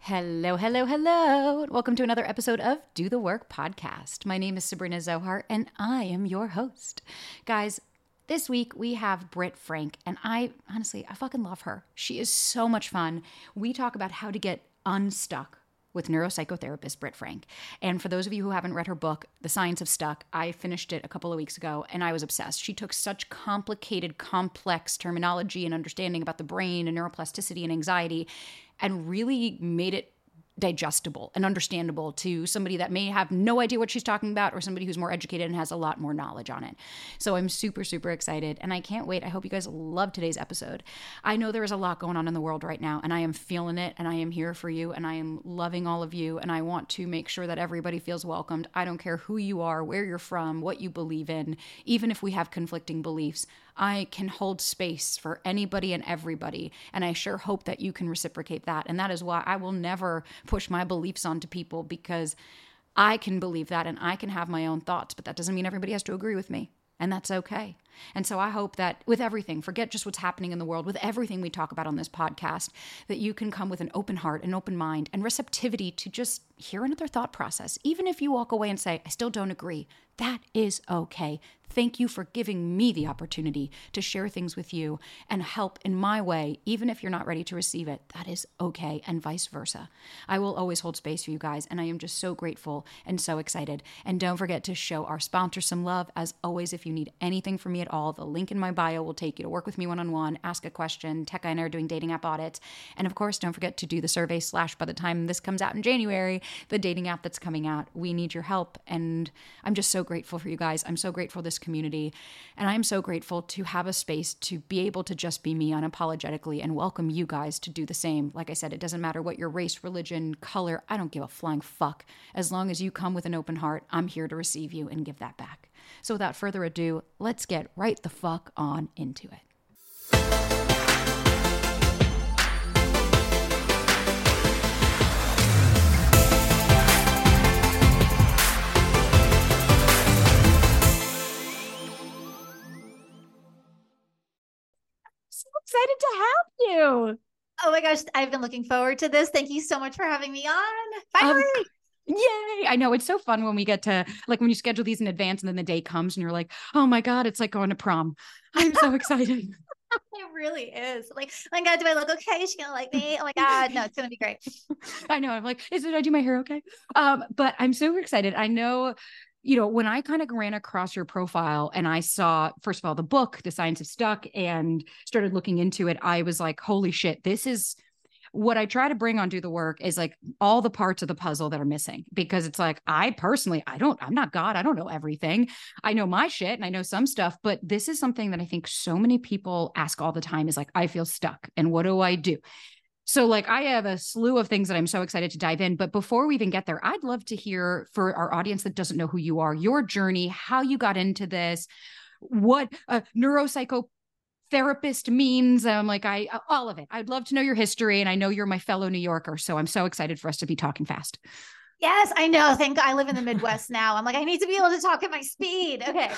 Hello, hello, hello. Welcome to another episode of Do the Work podcast. My name is Sabrina Zohar and I am your host. Guys, this week we have Britt Frank, and I honestly, I fucking love her. She is so much fun. We talk about how to get unstuck with neuropsychotherapist Britt Frank. And for those of you who haven't read her book, The Science of Stuck, I finished it a couple of weeks ago and I was obsessed. She took such complicated, complex terminology and understanding about the brain and neuroplasticity and anxiety and really made it digestible and understandable to somebody that may have no idea what she's talking about or somebody who's more educated and has a lot more knowledge on it. So I'm super, super excited and I can't wait. I hope you guys love today's episode. I know there is a lot going on in the world right now and I am feeling it and I am here for you and I am loving all of you and I want to make sure that everybody feels welcomed. I don't care who you are, where you're from, what you believe in, even if we have conflicting beliefs. I can hold space for anybody and everybody. And I sure hope that you can reciprocate that. And that is why I will never push my beliefs onto people because I can believe that and I can have my own thoughts, but that doesn't mean everybody has to agree with me. And that's okay. And so I hope that with everything, forget just what's happening in the world, with everything we talk about on this podcast, that you can come with an open heart, an open mind, and receptivity to just hear another thought process. Even if you walk away and say, I still don't agree, that is okay. Thank you for giving me the opportunity to share things with you and help in my way, even if you're not ready to receive it. That is okay, and vice versa. I will always hold space for you guys, and I am just so grateful and so excited. And don't forget to show our sponsor some love. As always, if you need anything from me at all, the link in my bio will take you to work with me one on one, ask a question. Tech and I are doing dating app audits. And of course, don't forget to do the survey slash by the time this comes out in January, the dating app that's coming out. We need your help. And I'm just so grateful for you guys. I'm so grateful this community. And I'm so grateful to have a space to be able to just be me unapologetically and welcome you guys to do the same. Like I said, it doesn't matter what your race, religion, color, I don't give a flying fuck. As long as you come with an open heart, I'm here to receive you and give that back. So without further ado, let's get right the fuck on into it. so excited to have you. Oh my gosh, I've been looking forward to this. Thank you so much for having me on. Finally. Of Yay. I know it's so fun when we get to like when you schedule these in advance and then the day comes and you're like, oh my God, it's like going to prom. I'm so excited. it really is. Like, oh my God, do I look okay? Is she gonna like me? Oh my God, no, it's gonna be great. I know. I'm like, is it I do my hair okay? Um, but I'm super excited. I know you know, when I kind of ran across your profile and I saw, first of all, the book, The Science of Stuck, and started looking into it, I was like, holy shit, this is what I try to bring on do the work is like all the parts of the puzzle that are missing because it's like I personally I don't I'm not God I don't know everything I know my shit and I know some stuff but this is something that I think so many people ask all the time is like I feel stuck and what do I do so, like, I have a slew of things that I'm so excited to dive in. But before we even get there, I'd love to hear for our audience that doesn't know who you are, your journey, how you got into this, what uh, a neuropsychotherapist means. I'm like, I, uh, all of it. I'd love to know your history. And I know you're my fellow New Yorker. So I'm so excited for us to be talking fast. Yes, I know. Thank God I live in the Midwest now. I'm like, I need to be able to talk at my speed. Okay.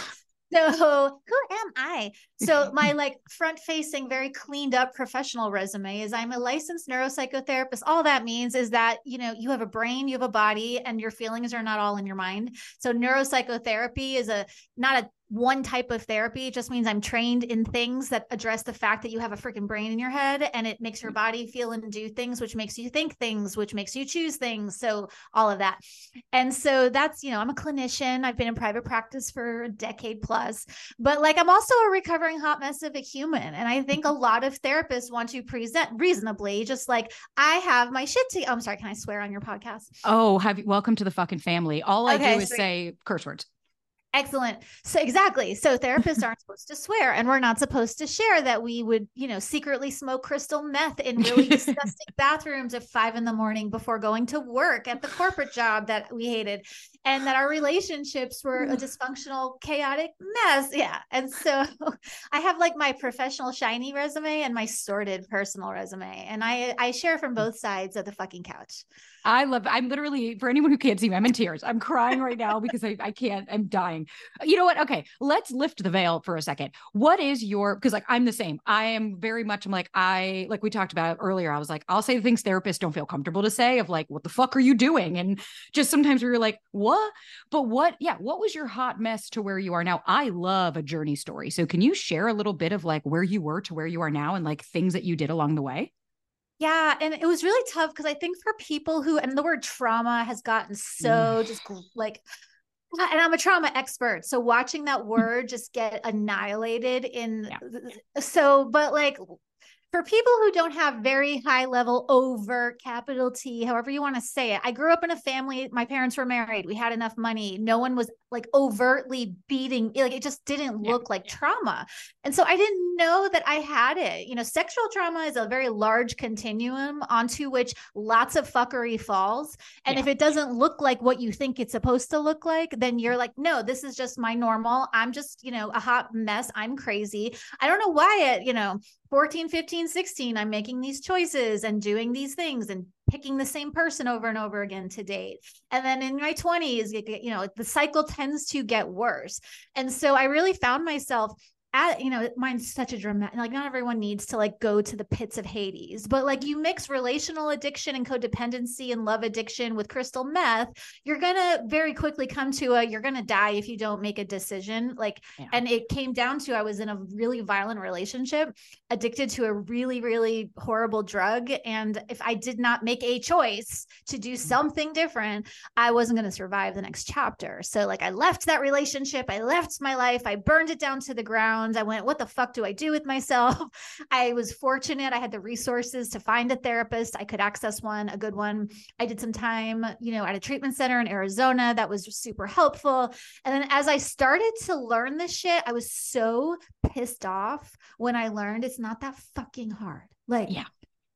So who am I? So my like front facing, very cleaned up professional resume is I'm a licensed neuropsychotherapist. All that means is that, you know, you have a brain, you have a body, and your feelings are not all in your mind. So neuropsychotherapy is a not a one type of therapy. It just means I'm trained in things that address the fact that you have a freaking brain in your head and it makes your mm-hmm. body feel and do things, which makes you think things, which makes you choose things. So, all of that. And so, that's, you know, I'm a clinician. I've been in private practice for a decade plus, but like I'm also a recovering hot mess of a human. And I think a mm-hmm. lot of therapists want to present reasonably, just like I have my shit to. Oh, I'm sorry. Can I swear on your podcast? Oh, have you welcome to the fucking family. All I okay, do is sweet. say curse words. Excellent. So exactly. So therapists aren't supposed to swear and we're not supposed to share that we would, you know, secretly smoke crystal meth in really disgusting bathrooms at five in the morning before going to work at the corporate job that we hated. And that our relationships were a mm. dysfunctional, chaotic mess. Yeah. And so I have like my professional shiny resume and my sordid personal resume. And I I share from mm. both sides of the fucking couch. I love I'm literally for anyone who can't see me, I'm in tears. I'm crying right now because I, I can't, I'm dying. You know what? Okay, let's lift the veil for a second. What is your because like I'm the same. I am very much I'm like, I like we talked about earlier. I was like, I'll say the things therapists don't feel comfortable to say of like, what the fuck are you doing? And just sometimes we are like, what? But what, yeah, what was your hot mess to where you are now? I love a journey story. So can you share a little bit of like where you were to where you are now and like things that you did along the way? Yeah, and it was really tough because I think for people who and the word trauma has gotten so mm. just like and I'm a trauma expert. So watching that mm. word just get annihilated in yeah. so but like for people who don't have very high level overt capital T, however you want to say it, I grew up in a family. My parents were married. We had enough money. No one was like overtly beating, like it just didn't look yeah. like trauma. And so I didn't know that I had it. You know, sexual trauma is a very large continuum onto which lots of fuckery falls. And yeah. if it doesn't look like what you think it's supposed to look like, then you're like, no, this is just my normal. I'm just, you know, a hot mess. I'm crazy. I don't know why it, you know, 14, 15, 16, I'm making these choices and doing these things and picking the same person over and over again to date. And then in my 20s, you know, the cycle tends to get worse. And so I really found myself at, you know, mine's such a dramatic, like not everyone needs to like go to the pits of Hades, but like you mix relational addiction and codependency and love addiction with crystal meth, you're going to very quickly come to a, you're going to die if you don't make a decision. Like, yeah. and it came down to, I was in a really violent relationship, addicted to a really, really horrible drug. And if I did not make a choice to do mm. something different, I wasn't going to survive the next chapter. So like I left that relationship, I left my life, I burned it down to the ground I went, what the fuck do I do with myself? I was fortunate. I had the resources to find a therapist. I could access one, a good one. I did some time, you know, at a treatment center in Arizona that was super helpful. And then as I started to learn this shit, I was so pissed off when I learned it's not that fucking hard. Like, yeah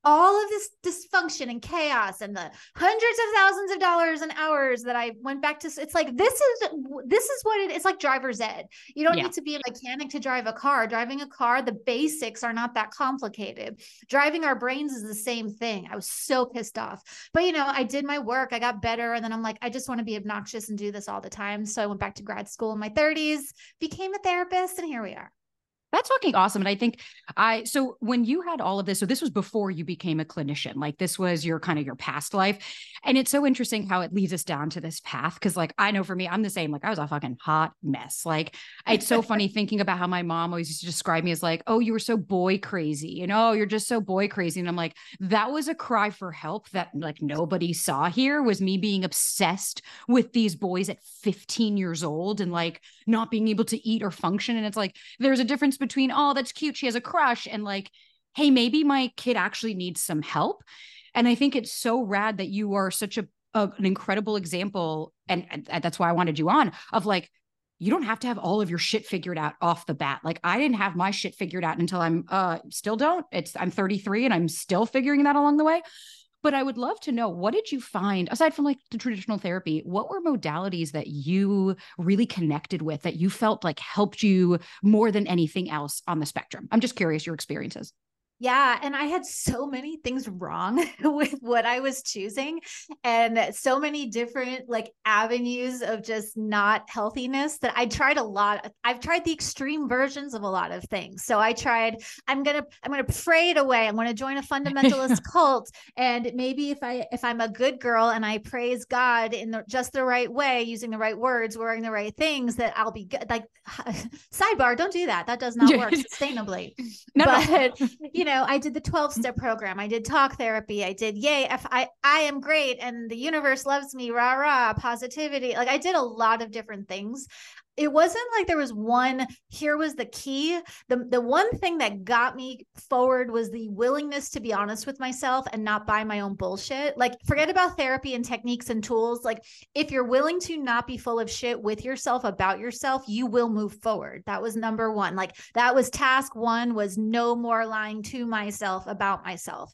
all of this dysfunction and chaos and the hundreds of thousands of dollars and hours that I went back to it's like this is this is what it is like driver's ed. You don't yeah. need to be a mechanic to drive a car. Driving a car, the basics are not that complicated. Driving our brains is the same thing. I was so pissed off. But you know, I did my work, I got better and then I'm like I just want to be obnoxious and do this all the time. So I went back to grad school in my 30s, became a therapist and here we are. That's fucking awesome. And I think I, so when you had all of this, so this was before you became a clinician, like this was your kind of your past life. And it's so interesting how it leads us down to this path. Cause like I know for me, I'm the same. Like I was a fucking hot mess. Like it's so funny thinking about how my mom always used to describe me as like, oh, you were so boy crazy, you know, oh, you're just so boy crazy. And I'm like, that was a cry for help that like nobody saw here was me being obsessed with these boys at 15 years old and like not being able to eat or function. And it's like, there's a difference between, oh, that's cute. She has a crush. And like, hey, maybe my kid actually needs some help. And I think it's so rad that you are such a, a an incredible example. And, and that's why I wanted you on of like, you don't have to have all of your shit figured out off the bat. Like I didn't have my shit figured out until I'm uh still don't. It's I'm 33 and I'm still figuring that along the way. But I would love to know what did you find aside from like the traditional therapy? What were modalities that you really connected with that you felt like helped you more than anything else on the spectrum? I'm just curious your experiences. Yeah. And I had so many things wrong with what I was choosing and so many different like avenues of just not healthiness that I tried a lot. I've tried the extreme versions of a lot of things. So I tried, I'm going to, I'm going to pray it away. I'm going to join a fundamentalist cult. And maybe if I, if I'm a good girl and I praise God in the, just the right way, using the right words, wearing the right things, that I'll be good. Like sidebar, don't do that. That does not work sustainably. No, but, no. you you know, I did the 12 mm-hmm. step program. I did talk therapy. I did, yay, if I, I am great and the universe loves me, rah, rah, positivity. Like I did a lot of different things. It wasn't like there was one here was the key. The the one thing that got me forward was the willingness to be honest with myself and not buy my own bullshit. Like forget about therapy and techniques and tools. Like if you're willing to not be full of shit with yourself about yourself you will move forward. That was number 1 like that was task 1 was no more lying to myself about myself.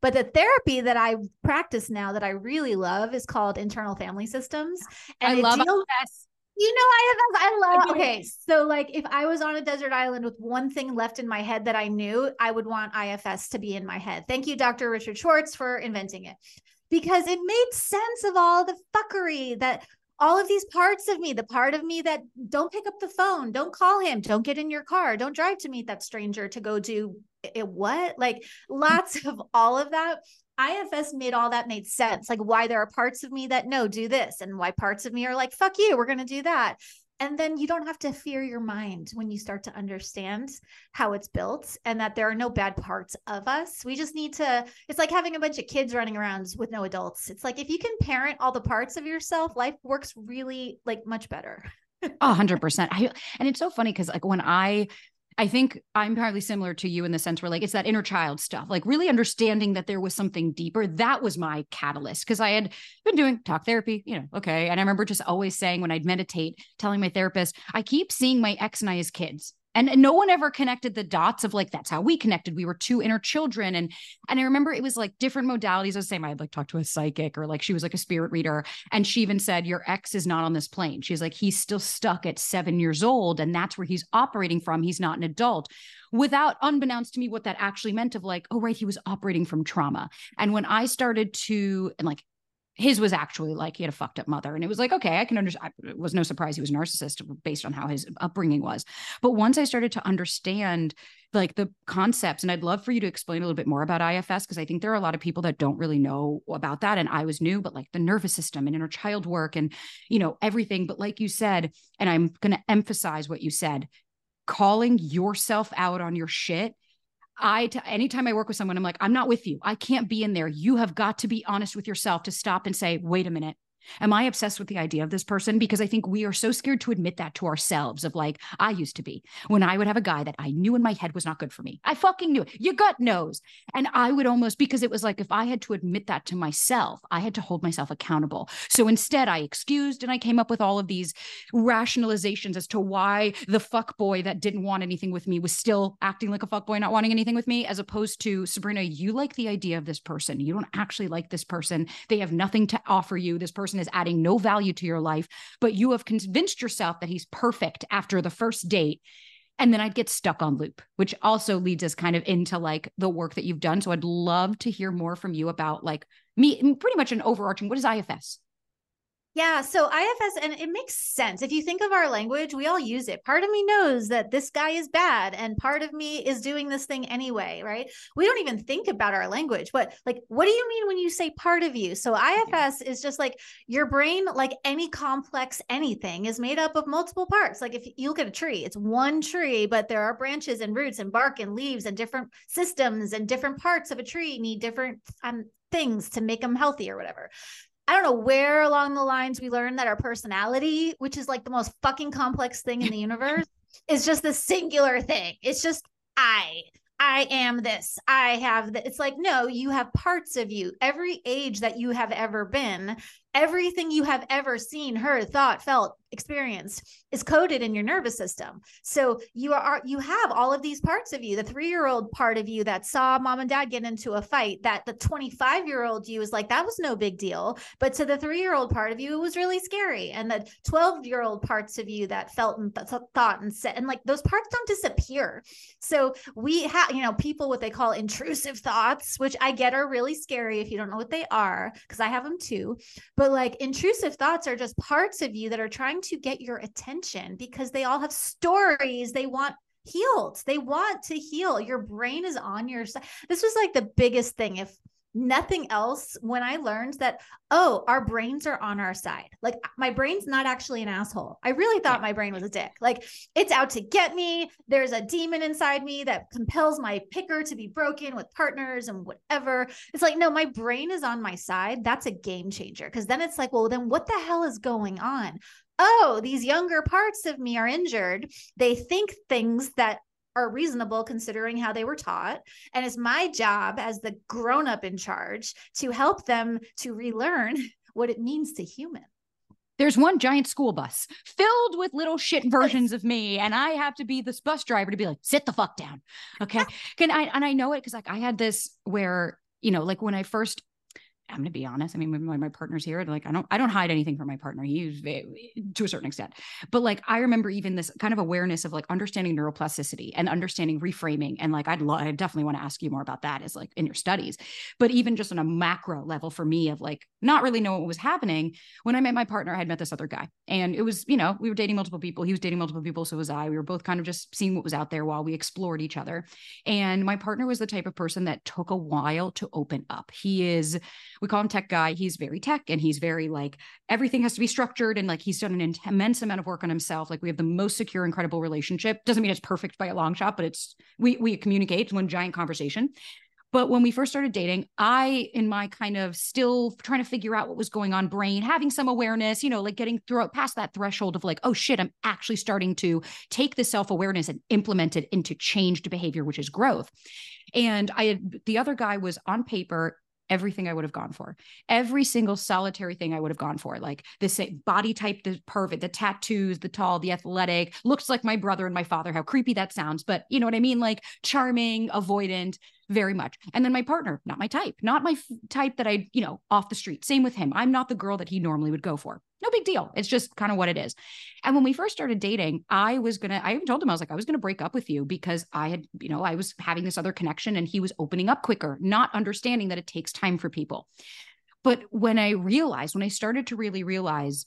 But the therapy that I practice now that I really love is called internal family systems. And I love deals- you know, I have, I love, okay. So, like, if I was on a desert island with one thing left in my head that I knew, I would want IFS to be in my head. Thank you, Dr. Richard Schwartz, for inventing it because it made sense of all the fuckery that all of these parts of me, the part of me that don't pick up the phone, don't call him, don't get in your car, don't drive to meet that stranger to go do it, what? Like lots of all of that. IFS made all that made sense. Like why there are parts of me that no, do this, and why parts of me are like, fuck you, we're gonna do that. And then you don't have to fear your mind when you start to understand how it's built and that there are no bad parts of us. We just need to, it's like having a bunch of kids running around with no adults. It's like if you can parent all the parts of yourself, life works really like much better. A hundred percent. I and it's so funny because like when I I think I'm probably similar to you in the sense where like it's that inner child stuff, like really understanding that there was something deeper. That was my catalyst because I had been doing talk therapy, you know, okay. And I remember just always saying when I'd meditate, telling my therapist, I keep seeing my ex and I as kids and, and no one ever connected the dots of like that's how we connected. We were two inner children. And and i remember it was like different modalities. I was saying i'd like talk to a psychic or like she was like a spirit reader. And she even said your ex is not on this plane. She's like he's still stuck at seven years old and that's where he's operating from. He's not an adult. Without unbeknownst to me what that actually meant of like oh right he was operating from trauma. And when i started to and like his was actually like he had a fucked up mother and it was like okay i can understand it was no surprise he was narcissist based on how his upbringing was. But once i started to understand like the concepts and i'd love for you to explain a little bit more about ifs because i think there are a lot of people that don't really know about that and i was new but like the nervous system and inner child work and you know everything. But like you said and i'm going to emphasize what you said calling yourself out on your shit I, t- anytime I work with someone, I'm like, I'm not with you. I can't be in there. You have got to be honest with yourself to stop and say, wait a minute. Am I obsessed with the idea of this person? Because I think we are so scared to admit that to ourselves of like, I used to be when I would have a guy that I knew in my head was not good for me. I fucking knew it. Your gut knows. And I would almost, because it was like, if I had to admit that to myself, I had to hold myself accountable. So instead, I excused and I came up with all of these rationalizations as to why the fuck boy that didn't want anything with me was still acting like a fuck boy, not wanting anything with me, as opposed to Sabrina, you like the idea of this person. You don't actually like this person. They have nothing to offer you. This person is adding no value to your life, but you have convinced yourself that he's perfect after the first date. And then I'd get stuck on loop, which also leads us kind of into like the work that you've done. So I'd love to hear more from you about like me, pretty much an overarching what is IFS? Yeah, so IFS, and it makes sense. If you think of our language, we all use it. Part of me knows that this guy is bad, and part of me is doing this thing anyway, right? We don't even think about our language, but like, what do you mean when you say part of you? So IFS is just like your brain, like any complex anything, is made up of multiple parts. Like if you look at a tree, it's one tree, but there are branches and roots and bark and leaves and different systems and different parts of a tree need different um, things to make them healthy or whatever. I don't know where along the lines we learned that our personality, which is like the most fucking complex thing in the universe, is just the singular thing. It's just I. I am this. I have that. It's like, no, you have parts of you. Every age that you have ever been, everything you have ever seen, heard, thought, felt, experienced is coded in your nervous system. So you are you have all of these parts of you. The 3-year-old part of you that saw mom and dad get into a fight, that the 25-year-old you is like that was no big deal, but to the 3-year-old part of you it was really scary. And the 12-year-old parts of you that felt and th- thought and said and like those parts don't disappear. So we have, you know, people what they call intrusive thoughts, which I get are really scary if you don't know what they are because I have them too but like intrusive thoughts are just parts of you that are trying to get your attention because they all have stories they want healed. They want to heal. Your brain is on your side. This was like the biggest thing. If nothing else when I learned that, oh, our brains are on our side. Like my brain's not actually an asshole. I really thought my brain was a dick. Like it's out to get me. There's a demon inside me that compels my picker to be broken with partners and whatever. It's like, no, my brain is on my side. That's a game changer. Cause then it's like, well, then what the hell is going on? oh, these younger parts of me are injured. They think things that are reasonable considering how they were taught. And it's my job as the grown up in charge to help them to relearn what it means to human. There's one giant school bus filled with little shit versions of me, and I have to be this bus driver to be like, sit the fuck down. Okay. Can I, and I know it because like I had this where, you know, like when I first I'm going to be honest. I mean, when my partner's here, like I don't, I don't hide anything from my partner. He's to a certain extent, but like I remember even this kind of awareness of like understanding neuroplasticity and understanding reframing, and like I'd, lo- I definitely want to ask you more about that as like in your studies, but even just on a macro level for me of like not really knowing what was happening. When I met my partner, I had met this other guy, and it was you know we were dating multiple people. He was dating multiple people, so was I. We were both kind of just seeing what was out there while we explored each other. And my partner was the type of person that took a while to open up. He is we call him tech guy. He's very tech and he's very like everything has to be structured and like he's done an immense amount of work on himself. Like we have the most secure, incredible relationship. Doesn't mean it's perfect by a long shot, but it's we we communicate one giant conversation. But when we first started dating, I, in my kind of still trying to figure out what was going on brain, having some awareness, you know, like getting through past that threshold of like, oh shit, I'm actually starting to take the self awareness and implement it into changed behavior, which is growth. And I had the other guy was on paper everything I would have gone for. Every single solitary thing I would have gone for, like the same body type, the perfect, the tattoos, the tall, the athletic, looks like my brother and my father. How creepy that sounds, but you know what I mean? Like charming, avoidant, very much. And then my partner, not my type, not my f- type that I, you know, off the street. Same with him. I'm not the girl that he normally would go for. No big deal. It's just kind of what it is. And when we first started dating, I was going to, I even told him, I was like, I was going to break up with you because I had, you know, I was having this other connection and he was opening up quicker, not understanding that it takes time for people. But when I realized, when I started to really realize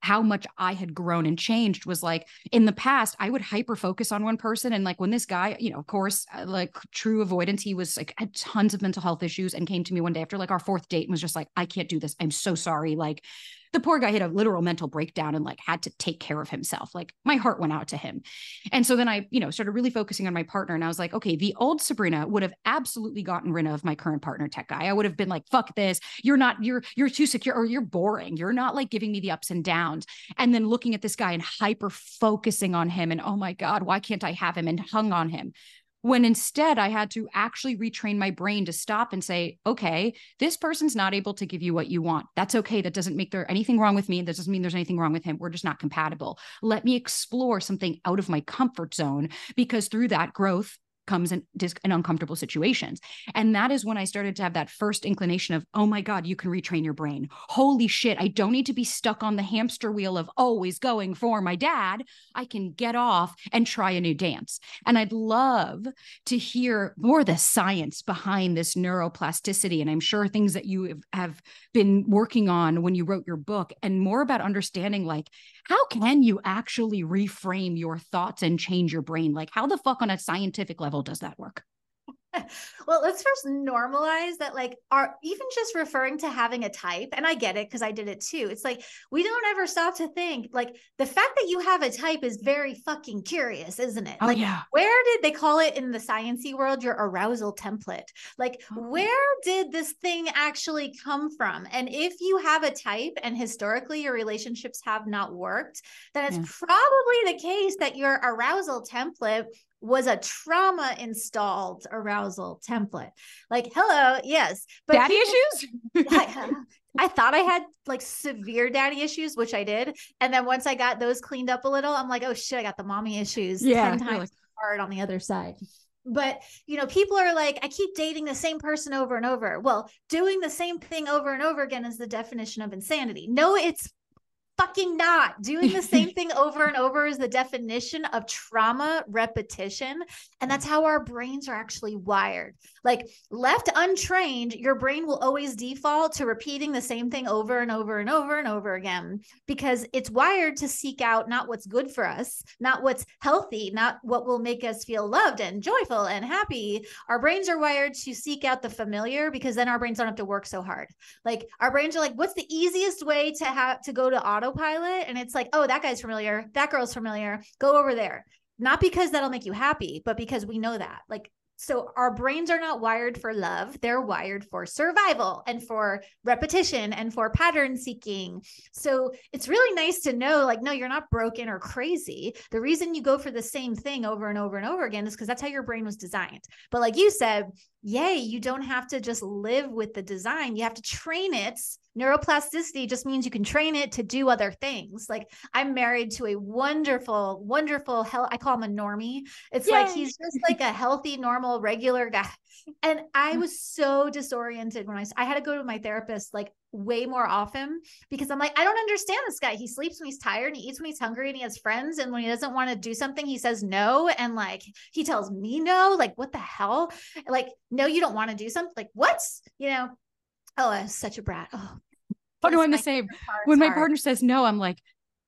how much I had grown and changed was like in the past, I would hyper focus on one person. And like when this guy, you know, of course, uh, like true avoidance, he was like had tons of mental health issues and came to me one day after like our fourth date and was just like, I can't do this. I'm so sorry. Like, the poor guy had a literal mental breakdown and like had to take care of himself. Like my heart went out to him. And so then I, you know, started really focusing on my partner. And I was like, okay, the old Sabrina would have absolutely gotten rid of my current partner, tech guy. I would have been like, fuck this. You're not, you're, you're too secure or you're boring. You're not like giving me the ups and downs. And then looking at this guy and hyper focusing on him and oh my God, why can't I have him? And hung on him when instead I had to actually retrain my brain to stop and say, okay, this person's not able to give you what you want. That's okay. That doesn't make there anything wrong with me. That doesn't mean there's anything wrong with him. We're just not compatible. Let me explore something out of my comfort zone because through that growth comes in, in uncomfortable situations. And that is when I started to have that first inclination of, oh my God, you can retrain your brain. Holy shit, I don't need to be stuck on the hamster wheel of always going for my dad. I can get off and try a new dance. And I'd love to hear more the science behind this neuroplasticity. And I'm sure things that you have been working on when you wrote your book and more about understanding like, how can you actually reframe your thoughts and change your brain? Like, how the fuck on a scientific level does that work? well, let's first normalize that, like, are even just referring to having a type, and I get it because I did it too. It's like we don't ever stop to think, like, the fact that you have a type is very fucking curious, isn't it? Oh, like, yeah. where did they call it in the sciency world your arousal template? Like, oh. where did this thing actually come from? And if you have a type and historically your relationships have not worked, then it's yeah. probably the case that your arousal template was a trauma installed arousal template. Like, hello, yes. But daddy people, issues? I, I, thought I had like severe daddy issues, which I did. And then once I got those cleaned up a little, I'm like, oh shit, I got the mommy issues yeah, 10 times hard on the other side. But, you know, people are like, I keep dating the same person over and over. Well, doing the same thing over and over again is the definition of insanity. No, it's fucking not. Doing the same thing over and over is the definition of trauma repetition. And that's how our brains are actually wired. Like left untrained, your brain will always default to repeating the same thing over and over and over and over again because it's wired to seek out not what's good for us, not what's healthy, not what will make us feel loved and joyful and happy. Our brains are wired to seek out the familiar because then our brains don't have to work so hard. Like our brains are like, what's the easiest way to have to go to autopilot? And it's like, oh, that guy's familiar, that girl's familiar, go over there. Not because that'll make you happy, but because we know that. Like So our brains are not wired for love, they're wired for survival and for repetition and for pattern seeking. So it's really nice to know like no, you're not broken or crazy. The reason you go for the same thing over and over and over again is because that's how your brain was designed. But like you said, yay, you don't have to just live with the design. You have to train it. Neuroplasticity just means you can train it to do other things. Like I'm married to a wonderful, wonderful hell. I call him a normie. It's Yay. like he's just like a healthy, normal, regular guy. And I mm. was so disoriented when I I had to go to my therapist like way more often because I'm like, I don't understand this guy. He sleeps when he's tired and he eats when he's hungry and he has friends. And when he doesn't want to do something, he says no. And like he tells me no. Like, what the hell? Like, no, you don't want to do something. Like, what? You know? Oh, I'm such a brat. Oh, oh no, I'm the same. When my partner says no, I'm like,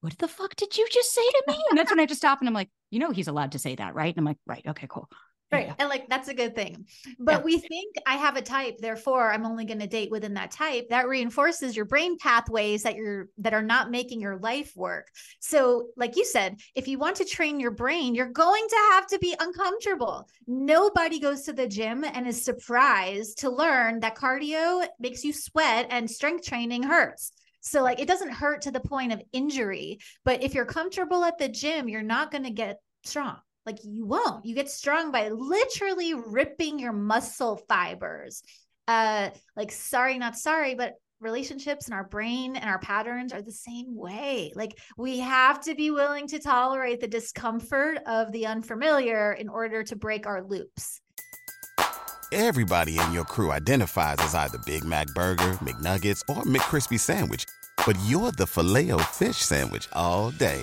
what the fuck did you just say to me? And that's when I have to stop and I'm like, you know, he's allowed to say that, right? And I'm like, right, okay, cool. Right. Yeah. And like that's a good thing. But yeah. we think I have a type, therefore I'm only going to date within that type. That reinforces your brain pathways that you're that are not making your life work. So, like you said, if you want to train your brain, you're going to have to be uncomfortable. Nobody goes to the gym and is surprised to learn that cardio makes you sweat and strength training hurts. So like it doesn't hurt to the point of injury, but if you're comfortable at the gym, you're not going to get strong. Like you won't. You get strong by literally ripping your muscle fibers. Uh like sorry not sorry, but relationships and our brain and our patterns are the same way. Like we have to be willing to tolerate the discomfort of the unfamiliar in order to break our loops. Everybody in your crew identifies as either Big Mac burger, McNuggets, or McCrispy sandwich, but you're the Filet-O-Fish sandwich all day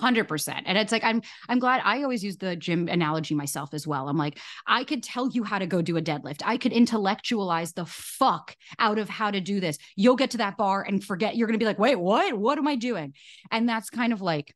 100% and it's like i'm i'm glad i always use the gym analogy myself as well i'm like i could tell you how to go do a deadlift i could intellectualize the fuck out of how to do this you'll get to that bar and forget you're going to be like wait what what am i doing and that's kind of like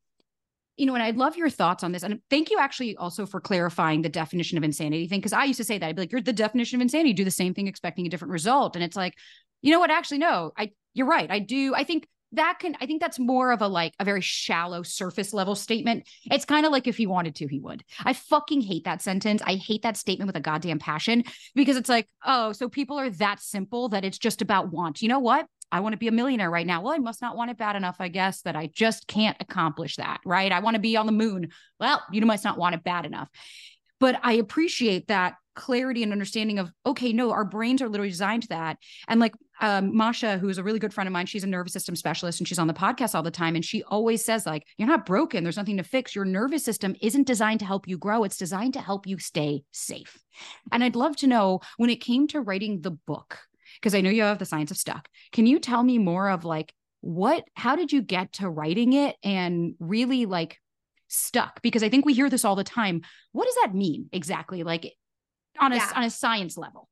you know, and I'd love your thoughts on this. And thank you actually also for clarifying the definition of insanity thing. Cause I used to say that I'd be like, you're the definition of insanity, do the same thing, expecting a different result. And it's like, you know what? Actually, no, I, you're right. I do. I think that can i think that's more of a like a very shallow surface level statement it's kind of like if he wanted to he would i fucking hate that sentence i hate that statement with a goddamn passion because it's like oh so people are that simple that it's just about want you know what I want to be a millionaire right now. Well, I must not want it bad enough, I guess, that I just can't accomplish that, right? I want to be on the moon. Well, you must not want it bad enough. But I appreciate that clarity and understanding of okay no our brains are literally designed to that and like um, masha who's a really good friend of mine she's a nervous system specialist and she's on the podcast all the time. And she always says like you're not broken. There's nothing to fix. Your nervous system isn't designed to help you grow. It's designed to help you stay safe. And i'd love to know when it came to writing the book because i know you have the science of stuck can you tell me more of like what how did you get to writing it and really like stuck? Because i think we hear this all the time. What does that mean exactly? Like on a yeah. on a science level.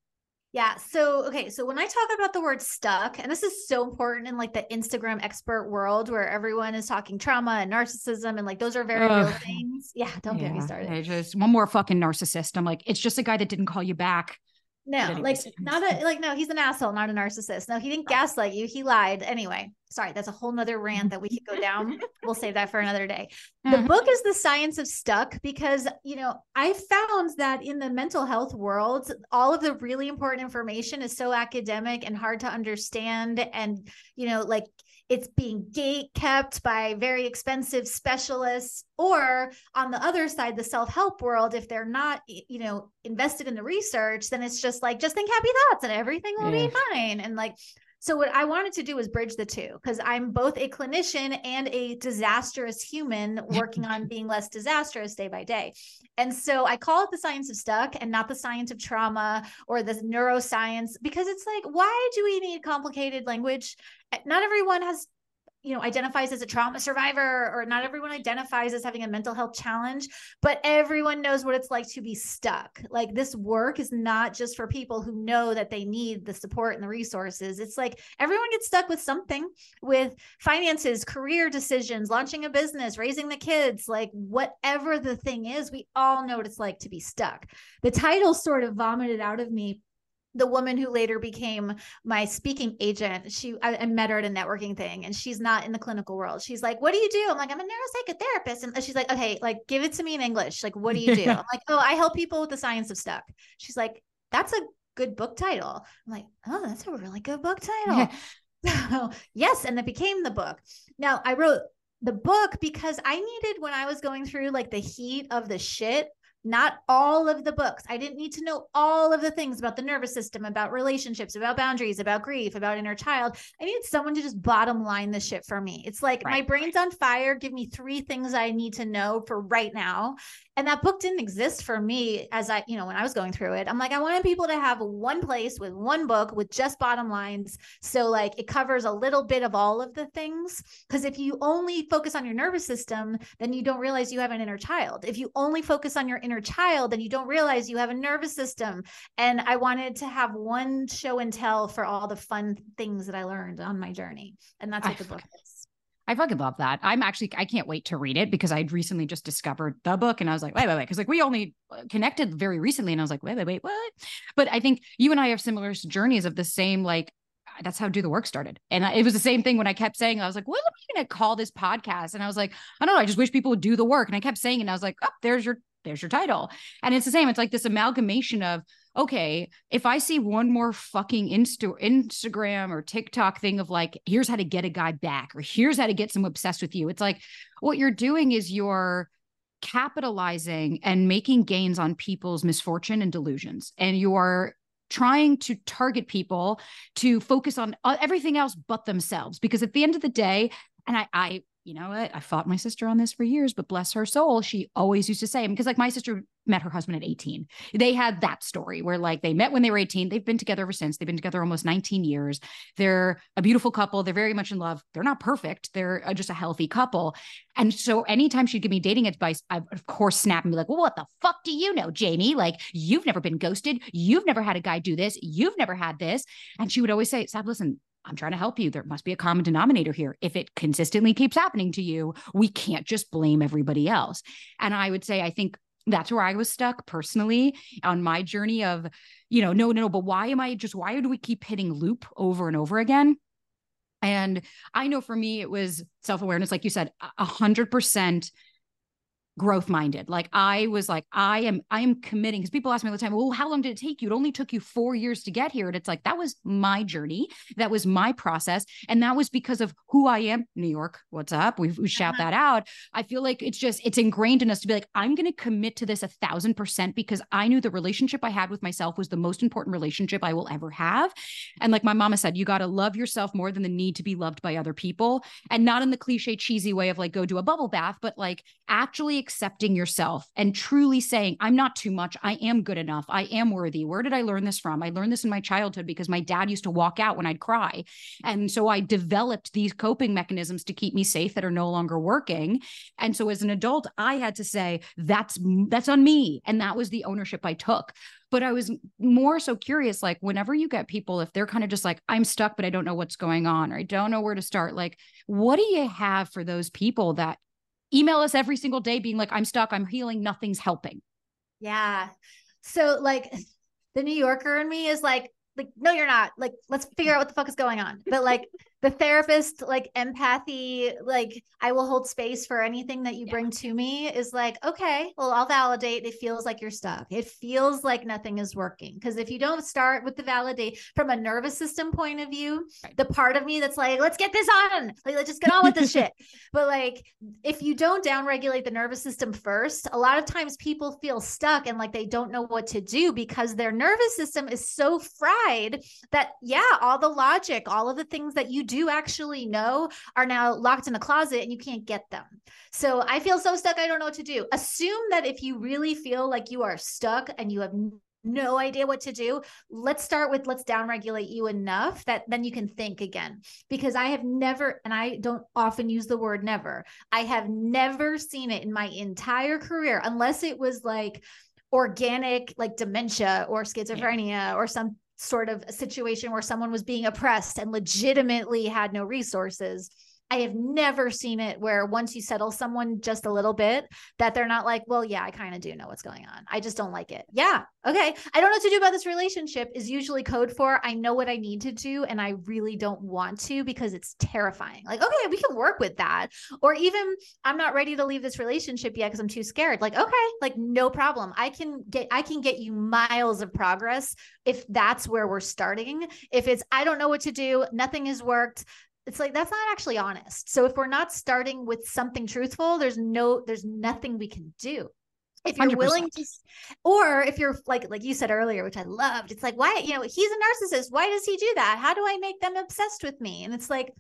Yeah. So, okay. So, when I talk about the word stuck, and this is so important in like the Instagram expert world where everyone is talking trauma and narcissism, and like those are very Ugh. real things. Yeah. Don't yeah. get me started. Just one more fucking narcissist. I'm like, it's just a guy that didn't call you back. No, like not a like no, he's an asshole, not a narcissist. No, he didn't gaslight you. He lied. Anyway, sorry, that's a whole nother rant that we could go down. we'll save that for another day. The mm-hmm. book is the science of stuck because you know, I found that in the mental health world, all of the really important information is so academic and hard to understand. And, you know, like it's being gate kept by very expensive specialists or on the other side the self-help world if they're not you know invested in the research then it's just like just think happy thoughts and everything will yeah. be fine and like so what I wanted to do was bridge the two because I'm both a clinician and a disastrous human working on being less disastrous day by day. And so I call it the science of stuck and not the science of trauma or the neuroscience because it's like why do we need complicated language? Not everyone has you know identifies as a trauma survivor or not everyone identifies as having a mental health challenge but everyone knows what it's like to be stuck. Like this work is not just for people who know that they need the support and the resources. It's like everyone gets stuck with something with finances career decisions launching a business raising the kids like whatever the thing is we all know what it's like to be stuck. The title sort of vomited out of me the woman who later became my speaking agent she I, I, met her at a networking thing and she's not in the clinical world. She's like what do you do? I'm like i'm a neuropsychotherapist. And she's like okay like give it to me in english. Like what do you do? I'm like oh i help people with the science of stuck she's like that's a good book title. I'm like oh that's a really good book title. So, yes and it became the book. Now i wrote the book because i needed when i was going through like the heat of the shit not all of the books. I didn't need to know all of the things about the nervous system, about relationships, about boundaries, about grief, about inner child. I needed someone to just bottom line this shit for me. It's like right. my brain's on fire. Give me three things I need to know for right now and that book didn't exist for me as i you know when i was going through it. I'm like i wanted people to have one place with one book with just bottom lines. So like it covers a little bit of all of the things. Because if you only focus on your nervous system then you don't realize you have an inner child. If you only focus on your inner child then you don't realize you have a nervous system. And i wanted to have one show and tell for all the fun things that i learned on my journey. And that's what I the book is I fucking love that. I'm actually, I can't wait to read it because I'd recently just discovered the book and I was like, wait, wait, wait. Cause like we only uh, connected very recently and I was like, wait, wait, wait, what? But I think you and I have similar journeys of the same, like, that's how do the work started. And it was the same thing when I kept saying, I was like, what am I going to call this podcast? And I was like, I don't know. I just wish people would do the work. And I kept saying, it, and I was like, oh, there's your, there's your title. And it's the same. It's like this amalgamation of, okay, if I see one more fucking Insta- Instagram or TikTok thing of like, here's how to get a guy back, or here's how to get some obsessed with you, it's like what you're doing is you're capitalizing and making gains on people's misfortune and delusions. And you are trying to target people to focus on uh, everything else but themselves. Because at the end of the day, and I, I you know what? I fought my sister on this for years, but bless her soul, she always used to say, because like my sister met her husband at 18. They had that story where like they met when they were 18. They've been together ever since. They've been together almost 19 years. They're a beautiful couple. They're very much in love. They're not perfect. They're uh, just a healthy couple. And so anytime she'd give me dating advice, I of course snap and be like, well, what the fuck do you know, Jamie? Like you've never been ghosted. You've never had a guy do this. You've never had this. And she would always say, Sab, listen, I'm trying to help you. There must be a common denominator here. If it consistently keeps happening to you, we can't just blame everybody else. And I would say, I think that's where I was stuck personally on my journey of, you know, no, no, but why am I just, why do we keep hitting loop over and over again? And I know for me, it was self awareness, like you said, a hundred percent growth minded. Like I was like, I am, I am committing because people ask me all the time, well, how long did it take you? It only took you four years to get here. And it's like, that was my journey. That was my process. And that was because of who I am. New York, what's up? We, we shout uh-huh. that out. I feel like it's just, it's ingrained in us to be like, I'm going to commit to this a thousand percent because I knew the relationship I had with myself was the most important relationship I will ever have. And like my mama said, you got to love yourself more than the need to be loved by other people. And not in the cliche, cheesy way of like, go do a bubble bath, but like actually accepting yourself and truly saying, I'm not too much. I am good enough. I am worthy. Where did I learn this from? I learned this in my childhood because my dad used to walk out when I'd cry. And so I developed these coping mechanisms to keep me safe that are no longer working. And so as an adult, I had to say, that's that's on me. And that was the ownership I took but I was more so curious like whenever you get people if they're kind of just like I'm stuck but I don't know what's going on or I don't know where to start like what do you have for those people that email us every single day being like, I'm stuck, I'm healing, nothing's helping. Yeah. So like the New Yorker in me is like, like, no, you're not. Like, let's figure out what the fuck is going on. But like the therapist like empathy like i will hold space for anything that you yeah. bring to me is like okay well i'll validate it feels like you're stuck it feels like nothing is working because if you don't start with the validate from a nervous system point of view right. the part of me that's like let's get this on like let's just get on with the shit but like if you don't downregulate the nervous system first a lot of times people feel stuck and like they don't know what to do because their nervous system is so fried that yeah all the logic all of the things that you do do actually know are now locked in a closet and you can't get them. So I feel so stuck. I don't know what to do. Assume that if you really feel like you are stuck and you have no idea what to do. Let's start with let's downregulate you enough that then you can think again. Because I have never, and I don't often use the word never, I have never seen it in my entire career, unless it was like organic, like dementia or schizophrenia yeah. or some sort of a situation where someone was being oppressed and legitimately had no resources I have never seen it where once you settle someone just a little bit, that they're not like, well, yeah, I kind of do know what's going on. I just don't like it. Yeah. Okay. I don't know what to do about this relationship is usually code for I know what I need to do and I really don't want to because it's terrifying. Like, okay, we can work with that. Or even I'm not ready to leave this relationship yet because I'm too scared. Like, okay, like no problem. I can get I can get you miles of progress if that's where we're starting. If it's I don't know what to do, nothing has worked, it's like that's not actually honest. So if we're not starting with something truthful, there's no there's nothing we can do. If you're 100%. willing to or if you're like like you said earlier, which I loved, it's like why, you know, he's a narcissist. Why does he do that? How do I make them obsessed with me? And it's like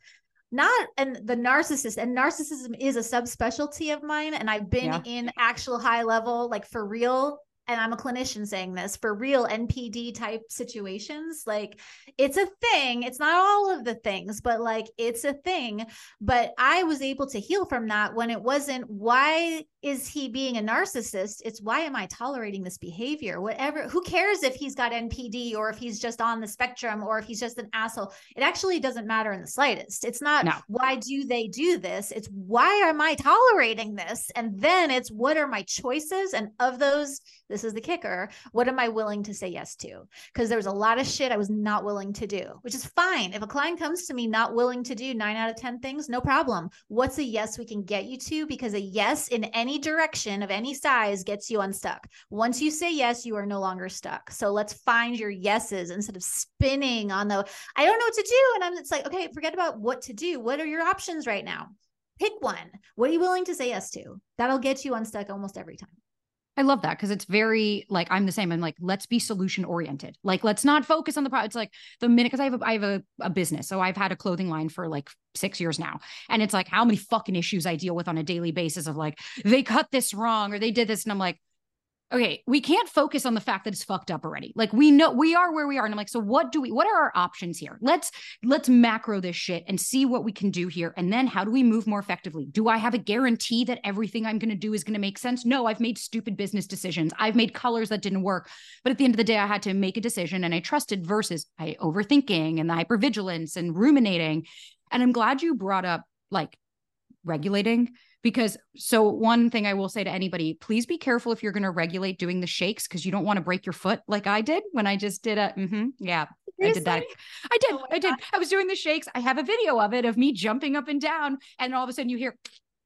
not and the narcissist and narcissism is a subspecialty of mine and i've been yeah. in actual high level like for real and I'm a clinician saying this for real NPD type situations, like it's a thing. It's not all of the things, but like it's a thing. But I was able to heal from that when it wasn't why is he being a narcissist? It's why am I tolerating this behavior? Whatever, who cares if he's got NPD or if he's just on the spectrum or if he's just an asshole? It actually doesn't matter in the slightest. It's not no. why do they do this? It's why am I tolerating this? And then it's what are my choices? And of those, this is the kicker. What am I willing to say yes to? Because there was a lot of shit I was not willing to do, which is fine. If a client comes to me not willing to do nine out of 10 things, no problem. What's a yes we can get you to? Because a yes in any direction of any size gets you unstuck. Once you say yes, you are no longer stuck. So let's find your yeses instead of spinning on the I don't know what to do. And I'm it's like, okay, forget about what to do. What are your options right now? Pick one. What are you willing to say yes to? That'll get you unstuck almost every time. I love that because it's very like I'm the same. I'm like, let's be solution oriented. Like, let's not focus on the product. It's like the minute because I have a, I have a, a business, so I've had a clothing line for like six years now, and it's like how many fucking issues I deal with on a daily basis of like they cut this wrong or they did this, and I'm like, okay, we can't focus on the fact that it's fucked up already. Like we know we are where we are. And I'm like, so what do we what are our options here? Let's let's macro this shit and see what we can do here. And then how do we move more effectively? Do I have a guarantee that everything I'm gonna do is gonna make sense? No, I've made stupid business decisions. I've made colors that didn't work. But at the end of the day, I had to make a decision and I trusted versus I overthinking and the hypervigilance and ruminating. And I'm glad you brought up like regulating because so one thing I will say to anybody, please be careful if you're going to regulate doing the shakes because you don't want to break your foot like I did when I just did a mm-hmm, yeah. Seriously? I did that. I did. Oh I did. God. I was doing the shakes. I have a video of it of me jumping up and down, and all of a sudden you hear,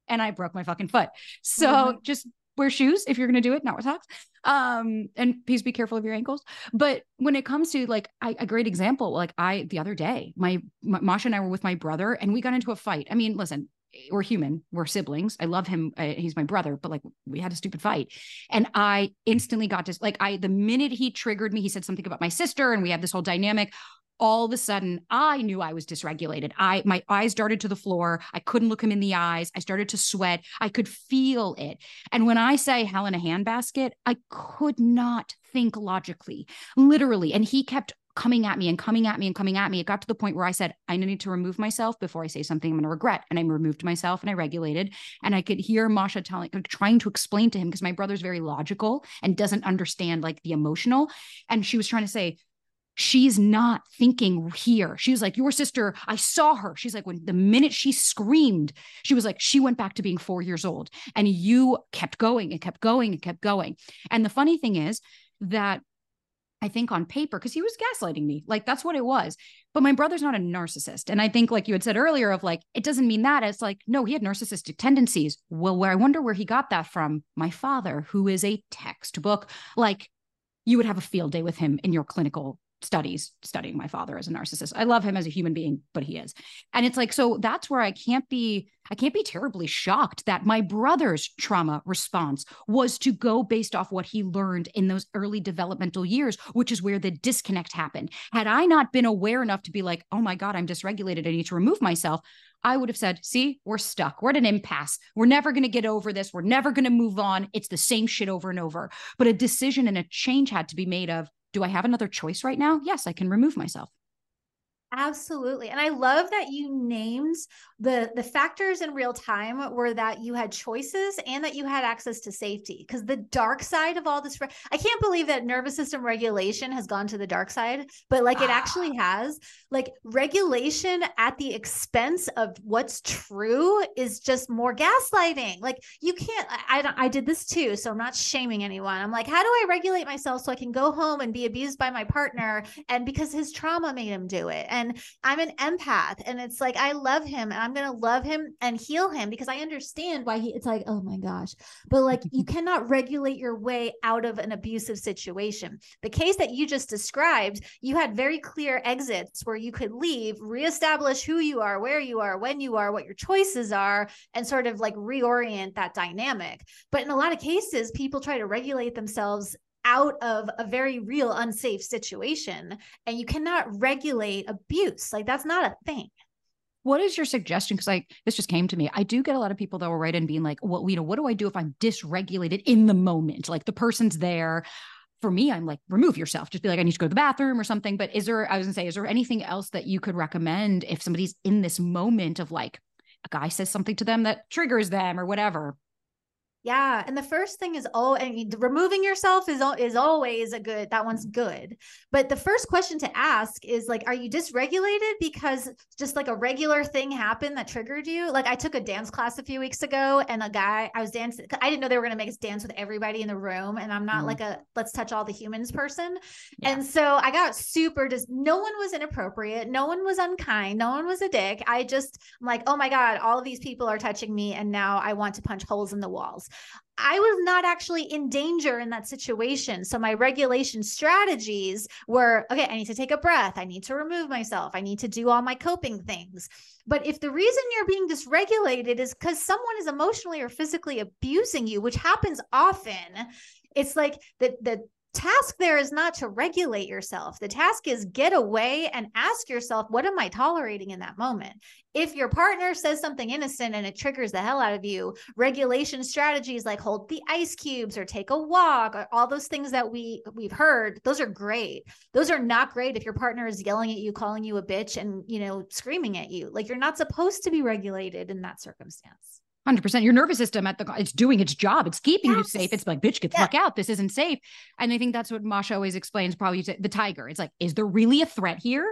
and I broke my fucking foot. So mm-hmm. just wear shoes if you're going to do it, not with socks. Um, and please be careful of your ankles. But when it comes to like I, a great example, like I the other day, my, my Masha and I were with my brother, and we got into a fight. I mean, listen, we're human we're siblings. I love him uh, he's my brother but like we had a stupid fight. And i instantly got to like i the minute he triggered me he said something about my sister and we had this whole dynamic all of a sudden i knew i was dysregulated. I my eyes darted to the floor. I couldn't look him in the eyes. I started to sweat. I could feel it. And when i say hell in a handbasket i could not think logically literally. And he kept coming at me and coming at me and coming at me. It got to the point where I said, I need to remove myself before I say something I'm going to regret. And I removed myself and I regulated. And I could hear Masha telling, trying to explain to him because my brother's very logical and doesn't understand like the emotional. And she was trying to say, she's not thinking here. She was like, Your sister, I saw her. She's like, when the minute she screamed, she was like, she went back to being four years old. And you kept going and kept going and kept going. And the funny thing is that I think on paper, because he was gaslighting me. Like that's what it was. But my brother's not a narcissist. And I think, like you had said earlier, of like, it doesn't mean that. It's like, no, he had narcissistic tendencies. Well, where I wonder where he got that from. My father, who is a textbook, like you would have a field day with him in your clinical studies studying my father as a narcissist. I love him as a human being, but he is. And it's like so that's where I can't be I can't be terribly shocked that my brother's trauma response was to go based off what he learned in those early developmental years, which is where the disconnect happened. Had I not been aware enough to be like, "Oh my god, I'm dysregulated. I need to remove myself." I would have said, "See, we're stuck. We're at an impasse. We're never going to get over this. We're never going to move on. It's the same shit over and over." But a decision and a change had to be made of do I have another choice right now? Yes, I can remove myself. Absolutely. And I love that you named the the factors in real time were that you had choices and that you had access to safety because the dark side of all this i can't believe that nervous system regulation has gone to the dark side but like it ah. actually has. Like regulation at the expense of what's true is just more gaslighting like you can't i i, I did this too so i'm not shaming anyone. I'm like how do i regulate myself so i can go home and be abused by my partner and because his trauma made him do it? and i'm an empath and it's like i love him and I'm going to love him and heal him because I understand why he, it's like, oh my gosh. But like, you cannot regulate your way out of an abusive situation. The case that you just described, you had very clear exits where you could leave, reestablish who you are, where you are, when you are, what your choices are, and sort of like reorient that dynamic. But in a lot of cases, people try to regulate themselves out of a very real unsafe situation and you cannot regulate abuse like that's not a thing what is your suggestion? Because like this just came to me. I do get a lot of people that will write in being like, well, you know, what do I do if I'm dysregulated in the moment? Like the person's there. For me, I'm like, remove yourself. Just be like, I need to go to the bathroom or something. But is there, I was gonna say, is there anything else that you could recommend if somebody's in this moment of like a guy says something to them that triggers them or whatever? Yeah, and the first thing is oh, and removing yourself is is always a good. That one's good. But the first question to ask is like, are you dysregulated because just like a regular thing happened that triggered you? Like I took a dance class a few weeks ago, and a guy I was dancing. I didn't know they were going to make us dance with everybody in the room, and I'm not mm. like a let's touch all the humans person. Yeah. And so I got super just. No one was inappropriate. No one was unkind. No one was a dick. I just I'm like, oh my god, all of these people are touching me, and now I want to punch holes in the walls. I was not actually in danger in that situation. So my regulation strategies were okay, I need to take a breath. I need to remove myself. I need to do all my coping things. But if the reason you're being dysregulated is because someone is emotionally or physically abusing you, which happens often, it's like the, the task there is not to regulate yourself. The task is get away and ask yourself, what am I tolerating in that moment? If your partner says something innocent and it triggers the hell out of you, regulation strategies like hold the ice cubes or take a walk, or all those things that we we've heard, those are great. Those are not great if your partner is yelling at you, calling you a bitch and, you know, screaming at you. Like you're not supposed to be regulated in that circumstance. 100% your nervous system at the it's doing its job it's keeping yes. you safe it's like bitch get the yeah. fuck out this isn't safe and i think that's what masha always explains probably to the tiger it's like is there really a threat here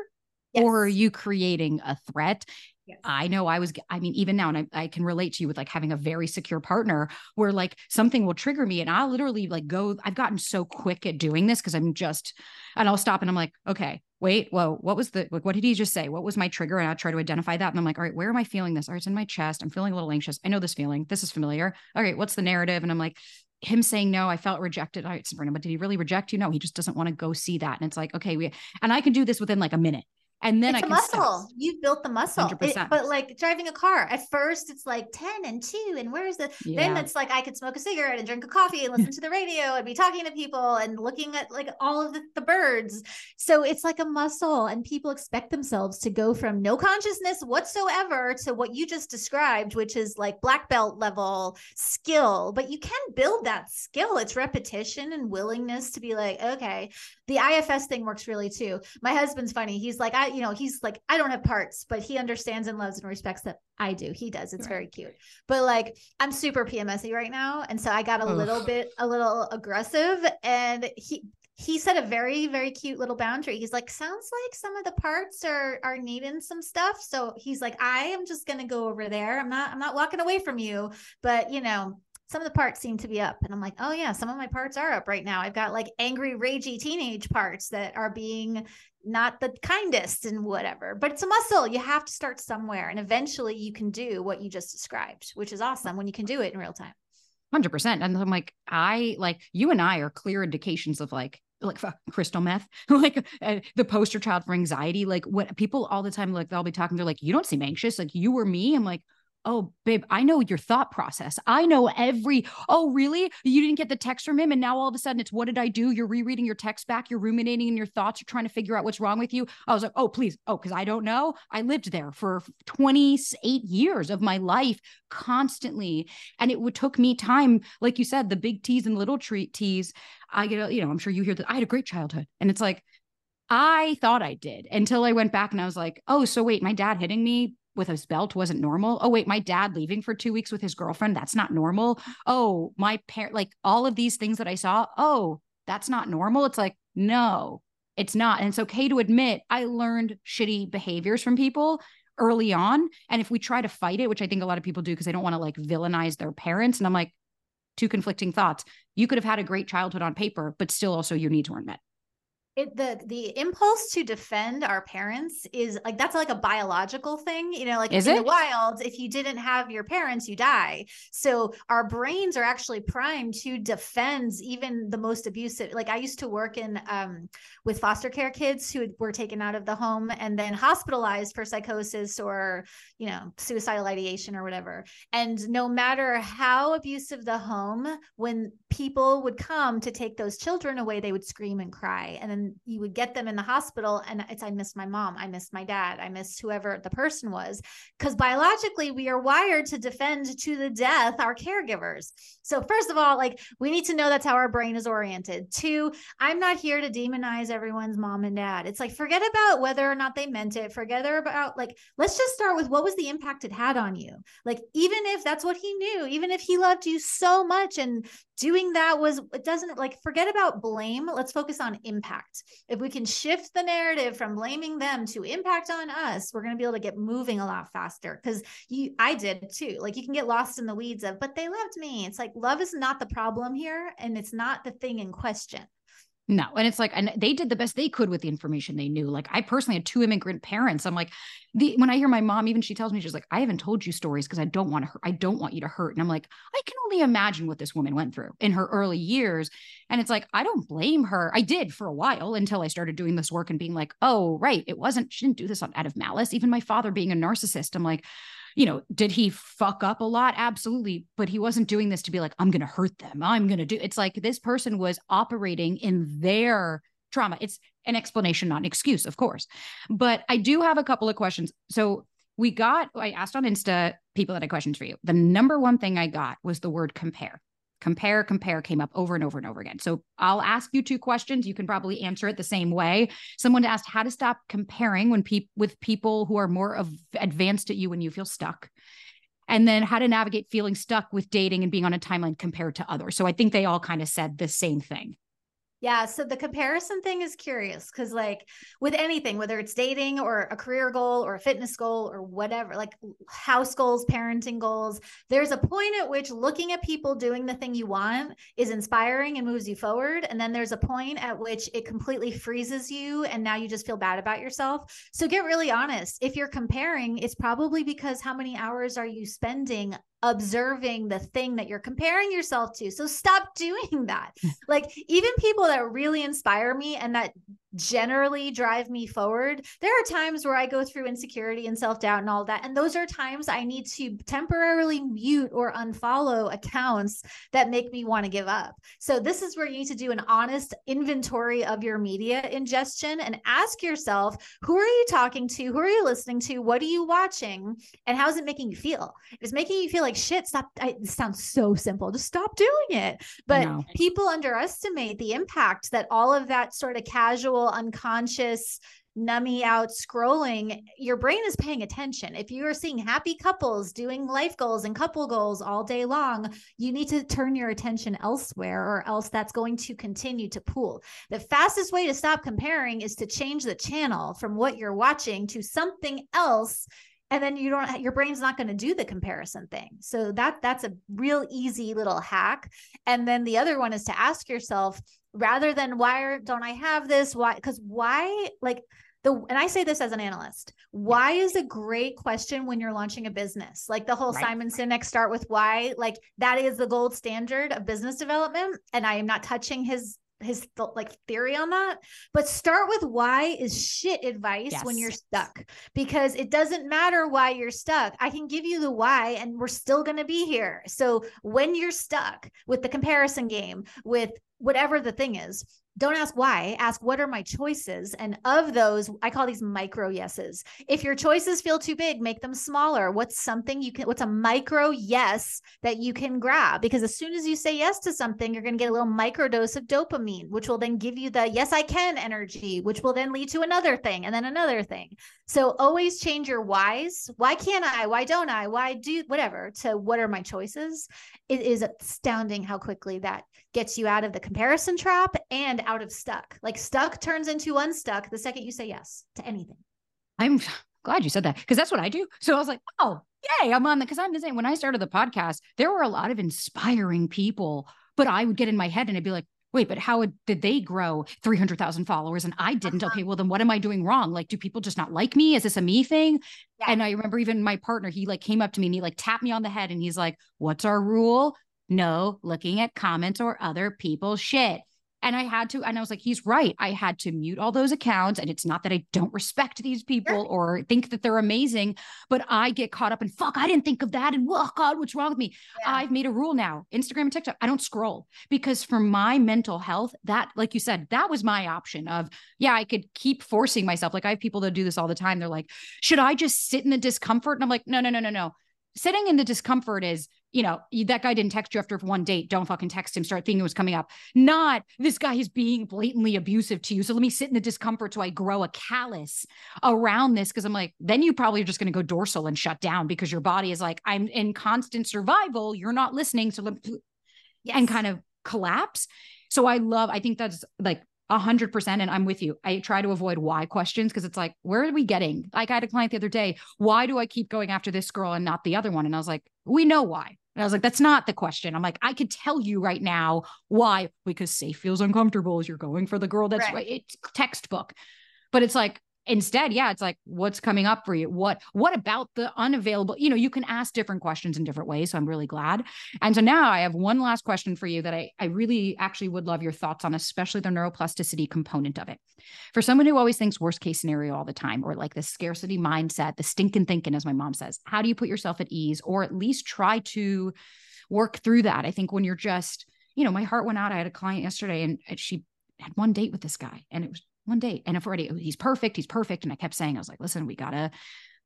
yes. or are you creating a threat Yes. I know I was, I mean, even now, and I, I can relate to you with like having a very secure partner where like something will trigger me and I'll literally like go, I've gotten so quick at doing this because I'm just, and I'll stop and I'm like, okay, wait, whoa, what was the, like, what did he just say? What was my trigger? And I try to identify that. And I'm like, all right, where am I feeling this? All right, it's in my chest. I'm feeling a little anxious. I know this feeling. This is familiar. All right, what's the narrative? And I'm like, him saying no, I felt rejected. All right, Sabrina, but did he really reject you? No, he just doesn't want to go see that. And it's like, okay, we, and I can do this within like a minute and then it's I a muscle. You've built the muscle. It, but like driving a car, at first it's like 10 and 2 and where's the yeah. then it's like I could smoke a cigarette and drink a coffee and listen to the radio and be talking to people and looking at like all of the, the birds. So it's like a muscle and people expect themselves to go from no consciousness whatsoever to what you just described, which is like black belt level skill. But you can build that skill. It's repetition and willingness to be like, okay, the IFS thing works really too. My husband's funny. He's like, I, you know, he's like, I don't have parts, but he understands and loves and respects that I do. He does. It's right. very cute. But like, I'm super PMSy right now. And so I got a little bit, a little aggressive. And he, he set a very very cute little boundary he's like sounds like some of the parts are are needing some stuff so he's like i am just going to go over there i'm not i'm not walking away from you but you know some of the parts seem to be up. And I'm like, oh yeah, some of my parts are up right now. I've got like angry, ragey teenage parts that are being not the kindest and whatever. But it's a muscle. You have to start somewhere. And eventually you can do what you just described, which is awesome when you can do it in real time. 100%. And I'm like, I like you and I are clear indications of like, like crystal meth, like uh, the poster child for anxiety. Like what people all the time, like they'll be talking, they're like, you don't seem anxious. Like you or me. I'm like, oh babe i know your thought process. I know every oh really? You didn't get the text from him and now all of a sudden it's what did i do? You're rereading your text back? You're ruminating in your thoughts? You're trying to figure out what's wrong with you? I was like oh please. Oh because i don't know. I lived there for 28 years of my life constantly. And it would took me time like you said the big t's and little treat t's. I get you know i'm sure you hear that i had a great childhood. And it's like I thought I did until I went back and I was like, oh, so wait, my dad hitting me with his belt wasn't normal. Oh, wait, my dad leaving for two weeks with his girlfriend, that's not normal. Oh, my parent, like all of these things that I saw, oh, that's not normal. It's like, no, it's not. And it's okay to admit I learned shitty behaviors from people early on. And if we try to fight it, which I think a lot of people do because they don't want to like villainize their parents. And I'm like, two conflicting thoughts. You could have had a great childhood on paper, but still also your needs weren't met it the the impulse to defend our parents is like that's like a biological thing you know like is in it? the wild if you didn't have your parents you die. So our brains are actually primed to defend even the most abusive like i used to work in um, with foster care kids who were taken out of the home and then hospitalized for psychosis or you know suicidal ideation or whatever. And no matter how abusive the home when people would come to take those children away they would scream and cry. And then you would get them in the hospital and it's i miss my mom i miss my dad i miss whoever the person was. Because biologically we are wired to defend to the death our caregivers. So first of all like we need to know that's how our brain is oriented. Two i'm not here to demonize everyone's mom and dad. It's like forget about whether or not they meant it. Forget about like let's just start with what was the impact it had on you. Like even if that's what he knew even if he loved you so much and doing that was it doesn't like forget about blame. Let's focus on impact. If we can shift the narrative from blaming them to impact on us we're going to be able to get moving a lot faster. Because you i did too. Like you can get lost in the weeds of but they loved me. It's like love is not the problem here and it's not the thing in question no. And it's like, and they did the best they could with the information they knew. Like I personally had two immigrant parents. I'm like, the when I hear my mom, even she tells me, she's like, I haven't told you stories because I don't want to hurt. I don't want you to hurt. And I'm like, I can only imagine what this woman went through in her early years. And it's like, I don't blame her. I did for a while until I started doing this work and being like, oh, right. It wasn't, she didn't do this out of malice. Even my father being a narcissist, I'm like, you know, did he fuck up a lot? Absolutely. But he wasn't doing this to be like, I'm going to hurt them. I'm going to do it's like this person was operating in their trauma. It's an explanation, not an excuse, of course. But I do have a couple of questions. So we got, I asked on Insta people that had questions for you. The number one thing I got was the word compare compare compare came up over and over and over again. So i'll ask you two questions. You can probably answer it the same way. Someone asked how to stop comparing when people with people who are more of advanced at you when you feel stuck. And then how to navigate feeling stuck with dating and being on a timeline compared to others. So i think they all kind of said the same thing yeah. So the comparison thing is curious because, like, with anything, whether it's dating or a career goal or a fitness goal or whatever, like house goals, parenting goals, there's a point at which looking at people doing the thing you want is inspiring and moves you forward. And then there's a point at which it completely freezes you. And now you just feel bad about yourself. So get really honest. If you're comparing, it's probably because how many hours are you spending observing the thing that you're comparing yourself to. So stop doing that. like even people that really inspire me and that generally drive me forward. There are times where I go through insecurity and self doubt and all that. And those are times I need to temporarily mute or unfollow accounts that make me want to give up. So, this is where you need to do an honest inventory of your media ingestion and ask yourself who are you talking to? Who are you listening to? What are you watching? And how is it making you feel? If it's making you feel like shit, stop. I, it sounds so simple. Just stop doing it. But people underestimate the impact that all of that sort of casual unconscious nummy out scrolling, your brain is paying attention. If you are seeing happy couples doing life goals and couple goals all day long, you need to turn your attention elsewhere or else that's going to continue to pool. The fastest way to stop comparing is to change the channel from what you're watching to something else and then you don't your brain's not going to do the comparison thing so that that's a real easy little hack and then the other one is to ask yourself rather than why don't I have this? Why? Because why, like, the, and I say this as an analyst, why is a great question when you're launching a business. Like the whole right. Simon Sinek start with why, like that is the gold standard of business development. And I am not touching his his th- like theory on that but start with why is shit advice yes. when you're stuck? Because it doesn't matter why you're stuck. I can give you the why and we're still going to be here. So when you're stuck with the comparison game with whatever the thing is don't ask why ask what are my choices? And of those i call these micro yeses. If your choices feel too big make them smaller. What's something you can what's a micro yes that you can grab? Because as soon as you say yes to something you're going to get a little micro dose of dopamine which will then give you the yes i can energy which will then lead to another thing and then another thing. So always change your whys. Why can't i? Why don't i? Why do whatever to what are my choices? It is astounding how quickly that gets you out of the comparison trap and out of stuck. Like stuck turns into unstuck the second you say yes to anything. I'm glad you said that because that's what I do. So I was like, oh, yay, I'm on the because I'm the same. When I started the podcast, there were a lot of inspiring people, but I would get in my head and I'd be like, wait, but how did they grow 300,000 followers and I didn't? Uh-huh. Okay, well, then what am I doing wrong? Like, do people just not like me? Is this a me thing? Yeah. And I remember even my partner, he like came up to me and he like tapped me on the head and he's like, what's our rule? No looking at comments or other people's shit. And I had to, and I was like, he's right. I had to mute all those accounts. And it's not that I don't respect these people sure. or think that they're amazing, but I get caught up in fuck, I didn't think of that. And oh God, what's wrong with me? Yeah. I've made a rule now Instagram and TikTok, I don't scroll because for my mental health, that, like you said, that was my option of, yeah, I could keep forcing myself. Like I have people that do this all the time. They're like, should I just sit in the discomfort? And I'm like, no, no, no, no, no. Sitting in the discomfort is you know, that guy didn't text you after one date. Don't fucking text him. Start thinking it was coming up. Not this guy is being blatantly abusive to you. So let me sit in the discomfort so I grow a callus around this. Cause I'm like, then you probably are just going to go dorsal and shut down because your body is like, I'm in constant survival. You're not listening. So let yes. and kind of collapse. So I love, I think that's like a hundred percent. And I'm with you. I try to avoid why questions because it's like, where are we getting? Like I had a client the other day. Why do I keep going after this girl and not the other one? And I was like, we know why. And I was like, that's not the question. I'm like, I could tell you right now why, because safe feels uncomfortable as you're going for the girl that's right. it's textbook. But it's like, instead yeah it's like what's coming up for you? What what about the unavailable you know you can ask different questions in different ways so i'm really glad. And so now i have one last question for you that i i really actually would love your thoughts on especially the neuroplasticity component of it. For someone who always thinks worst case scenario all the time or like the scarcity mindset the stinking thinking as my mom says how do you put yourself at ease or at least try to work through that? I think when you're just you know my heart went out i had a client yesterday and uh, she had one date with this guy and it was one date. And if already he's perfect, he's perfect. And I kept saying, I was like, listen, we gotta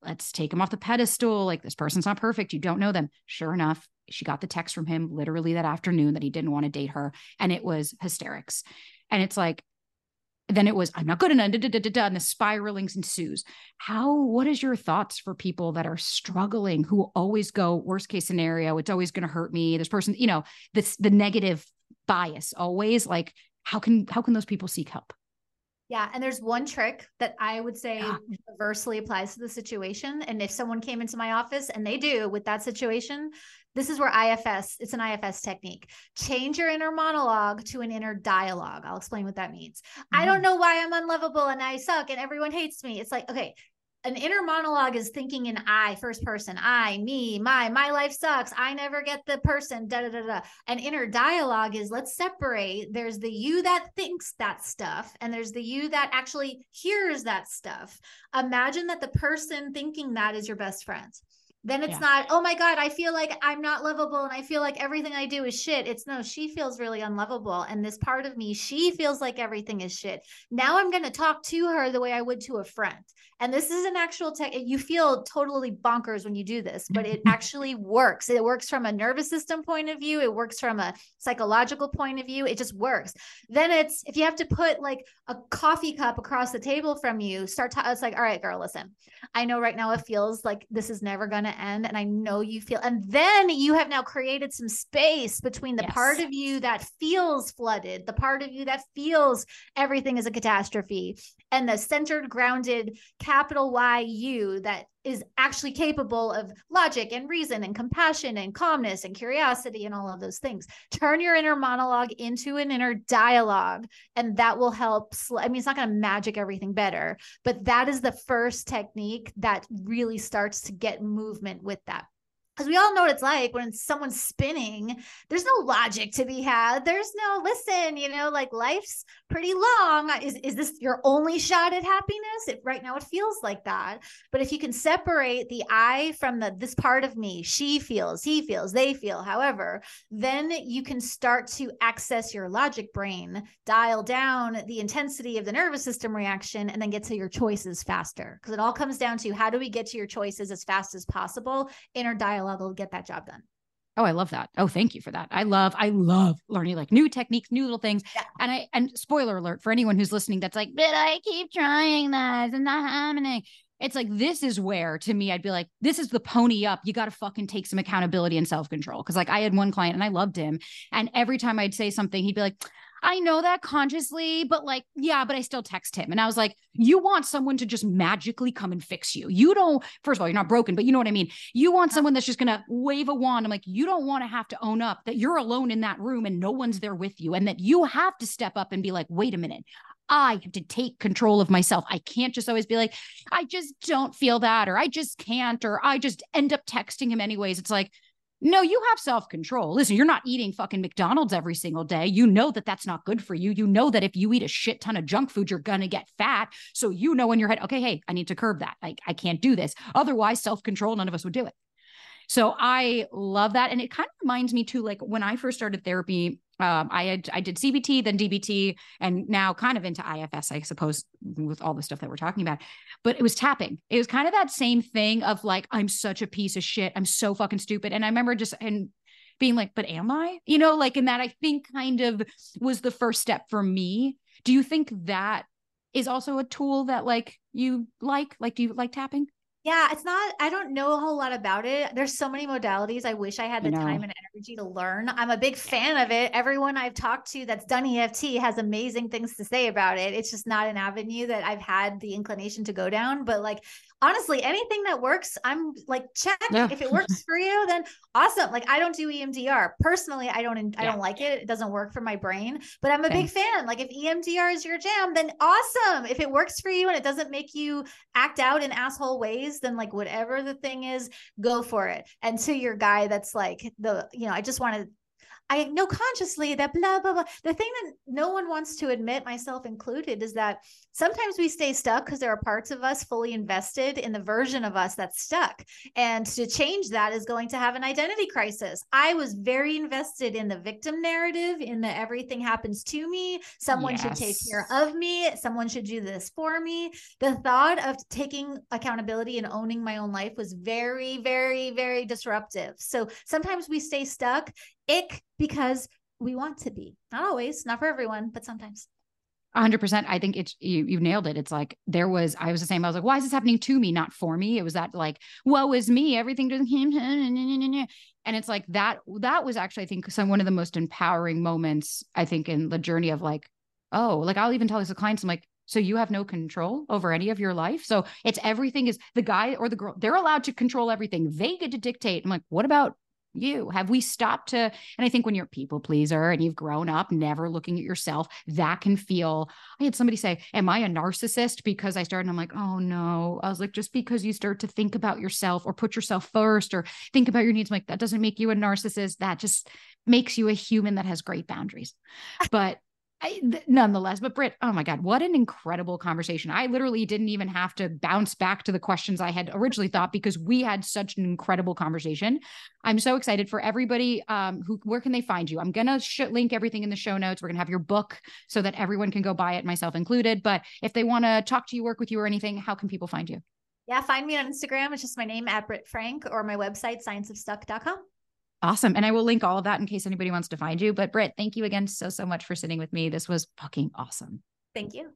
let's take him off the pedestal. Like this person's not perfect. You don't know them. Sure enough, she got the text from him literally that afternoon that he didn't want to date her. And it was hysterics. And it's like, then it was, I'm not good enough, da, da, da, and the spiralings ensues. How, what is your thoughts for people that are struggling, who always go, worst case scenario, it's always going to hurt me. This person, you know, this, the negative bias always like, how can, how can those people seek help? Yeah. And there's one trick that I would say yeah. universally applies to the situation. And if someone came into my office and they do with that situation, this is where IFS, it's an IFS technique. Change your inner monologue to an inner dialogue. I'll explain what that means. Mm-hmm. I don't know why I'm unlovable and I suck and everyone hates me. It's like, okay, an inner monologue is thinking in I, first person, I, me, my, my life sucks. I never get the person, da da da da. An inner dialogue is let's separate. There's the you that thinks that stuff, and there's the you that actually hears that stuff. Imagine that the person thinking that is your best friend. Then it's yeah. not, oh my God, I feel like I'm not lovable and I feel like everything I do is shit. It's no, she feels really unlovable. And this part of me, she feels like everything is shit. Now I'm going to talk to her the way I would to a friend. And this is an actual tech. You feel totally bonkers when you do this, but it actually works. It works from a nervous system point of view. It works from a psychological point of view. It just works. Then it's if you have to put like a coffee cup across the table from you, start. To, it's like, all right, girl, listen. I know right now it feels like this is never going to end, and I know you feel. And then you have now created some space between the yes. part of you that feels flooded, the part of you that feels everything is a catastrophe, and the centered, grounded capital Y U that is actually capable of logic and reason and compassion and calmness and curiosity and all of those things. Turn your inner monologue into an inner dialogue, and that will help. Sl- I mean, it's not going to magic everything better, but that is the first technique that really starts to get movement with that because we all know what it's like when someone's spinning. There's no logic to be had. There's no listen you know like life's pretty long. Is, is this your only shot at happiness? It, right now it feels like that. But if you can separate the i from the this part of me she feels he feels they feel however then you can start to access your logic brain dial down the intensity of the nervous system reaction and then get to your choices faster. Because it all comes down to how do we get to your choices as fast as possible inner dialogue will get that job done. Oh, I love that. Oh, thank you for that. I love, I love learning like new techniques, new little things. Yeah. And I, and spoiler alert for anyone who's listening that's like, but I keep trying this and not happening. It's like, this is where to me, I'd be like, this is the pony up. You got to fucking take some accountability and self control. Cause like I had one client and I loved him. And every time I'd say something, he'd be like, I know that consciously, but like, yeah, but I still text him. And I was like, you want someone to just magically come and fix you. You don't, first of all, you're not broken, but you know what I mean? You want someone that's just going to wave a wand. I'm like, you don't want to have to own up that you're alone in that room and no one's there with you. And that you have to step up and be like, wait a minute. I have to take control of myself. I can't just always be like, I just don't feel that, or I just can't, or I just end up texting him anyways. It's like, no, you have self control. Listen, you're not eating fucking McDonald's every single day. You know that that's not good for you. You know that if you eat a shit ton of junk food, you're going to get fat. So you know in your head, okay, hey, I need to curb that. Like, I can't do this. Otherwise, self control, none of us would do it. So I love that. And it kind of reminds me too, like when I first started therapy, um, I had I did CBT, then DBT, and now kind of into IFS, I suppose, with all the stuff that we're talking about. But it was tapping. It was kind of that same thing of like, I'm such a piece of shit. I'm so fucking stupid. And I remember just and being like, but am I? You know, like, and that I think kind of was the first step for me. Do you think that is also a tool that like you like? Like, do you like tapping? Yeah, it's not, I don't know a whole lot about it. There's so many modalities. I wish I had the time and energy to learn. I'm a big fan of it. Everyone I've talked to that's done EFT has amazing things to say about it. It's just not an avenue that I've had the inclination to go down. But like, honestly, anything that works, I'm like, check. Yeah. If it works for you, then awesome. Like I don't do EMDR personally. I don't, I don't like it. It doesn't work for my brain, but I'm a big fan. Like if EMDR is your jam, then awesome. If it works for you and it doesn't make you act out in asshole ways, then like whatever the thing is, go for it. And to your guy that's like the, you know, I just want to I know consciously that blah, blah, blah. The thing that no one wants to admit, myself included, is that sometimes we stay stuck because there are parts of us fully invested in the version of us that's stuck. And to change that is going to have an identity crisis. I was very invested in the victim narrative, in the everything happens to me. Someone yes. should take care of me. Someone should do this for me. The thought of taking accountability and owning my own life was very, very, very disruptive. So sometimes we stay stuck ick because we want to be. Not always, not for everyone, but sometimes. 100% i think it's you you nailed it. It's like there was i was the same. I was like why is this happening to me not for me? It was that like woe is me. Everything doesn't and it's like that that was actually i think some one of the most empowering moments i think in the journey of like oh like i'll even tell these clients i'm like so you have no control over any of your life? So it's everything is the guy or the girl they're allowed to control everything. They get to dictate. I'm like what about you? Have we stopped to? And I think when you're a people pleaser and you've grown up never looking at yourself, that can feel. I had somebody say, Am I a narcissist? Because I started, I'm like, Oh no. I was like, Just because you start to think about yourself or put yourself first or think about your needs, I'm like, that doesn't make you a narcissist. That just makes you a human that has great boundaries. But I, th- nonetheless, but Britt, oh my God, what an incredible conversation. I literally didn't even have to bounce back to the questions I had originally thought because we had such an incredible conversation. I'm so excited for everybody. Um, who, where can they find you? I'm going to sh- link everything in the show notes. We're going to have your book so that everyone can go buy it, myself included. But if they want to talk to you, work with you, or anything, how can people find you? Yeah, find me on Instagram. It's just my name at Britt Frank or my website, scienceofstuck.com. Awesome. And I will link all of that in case anybody wants to find you. But Britt, thank you again so, so much for sitting with me. This was fucking awesome. Thank you.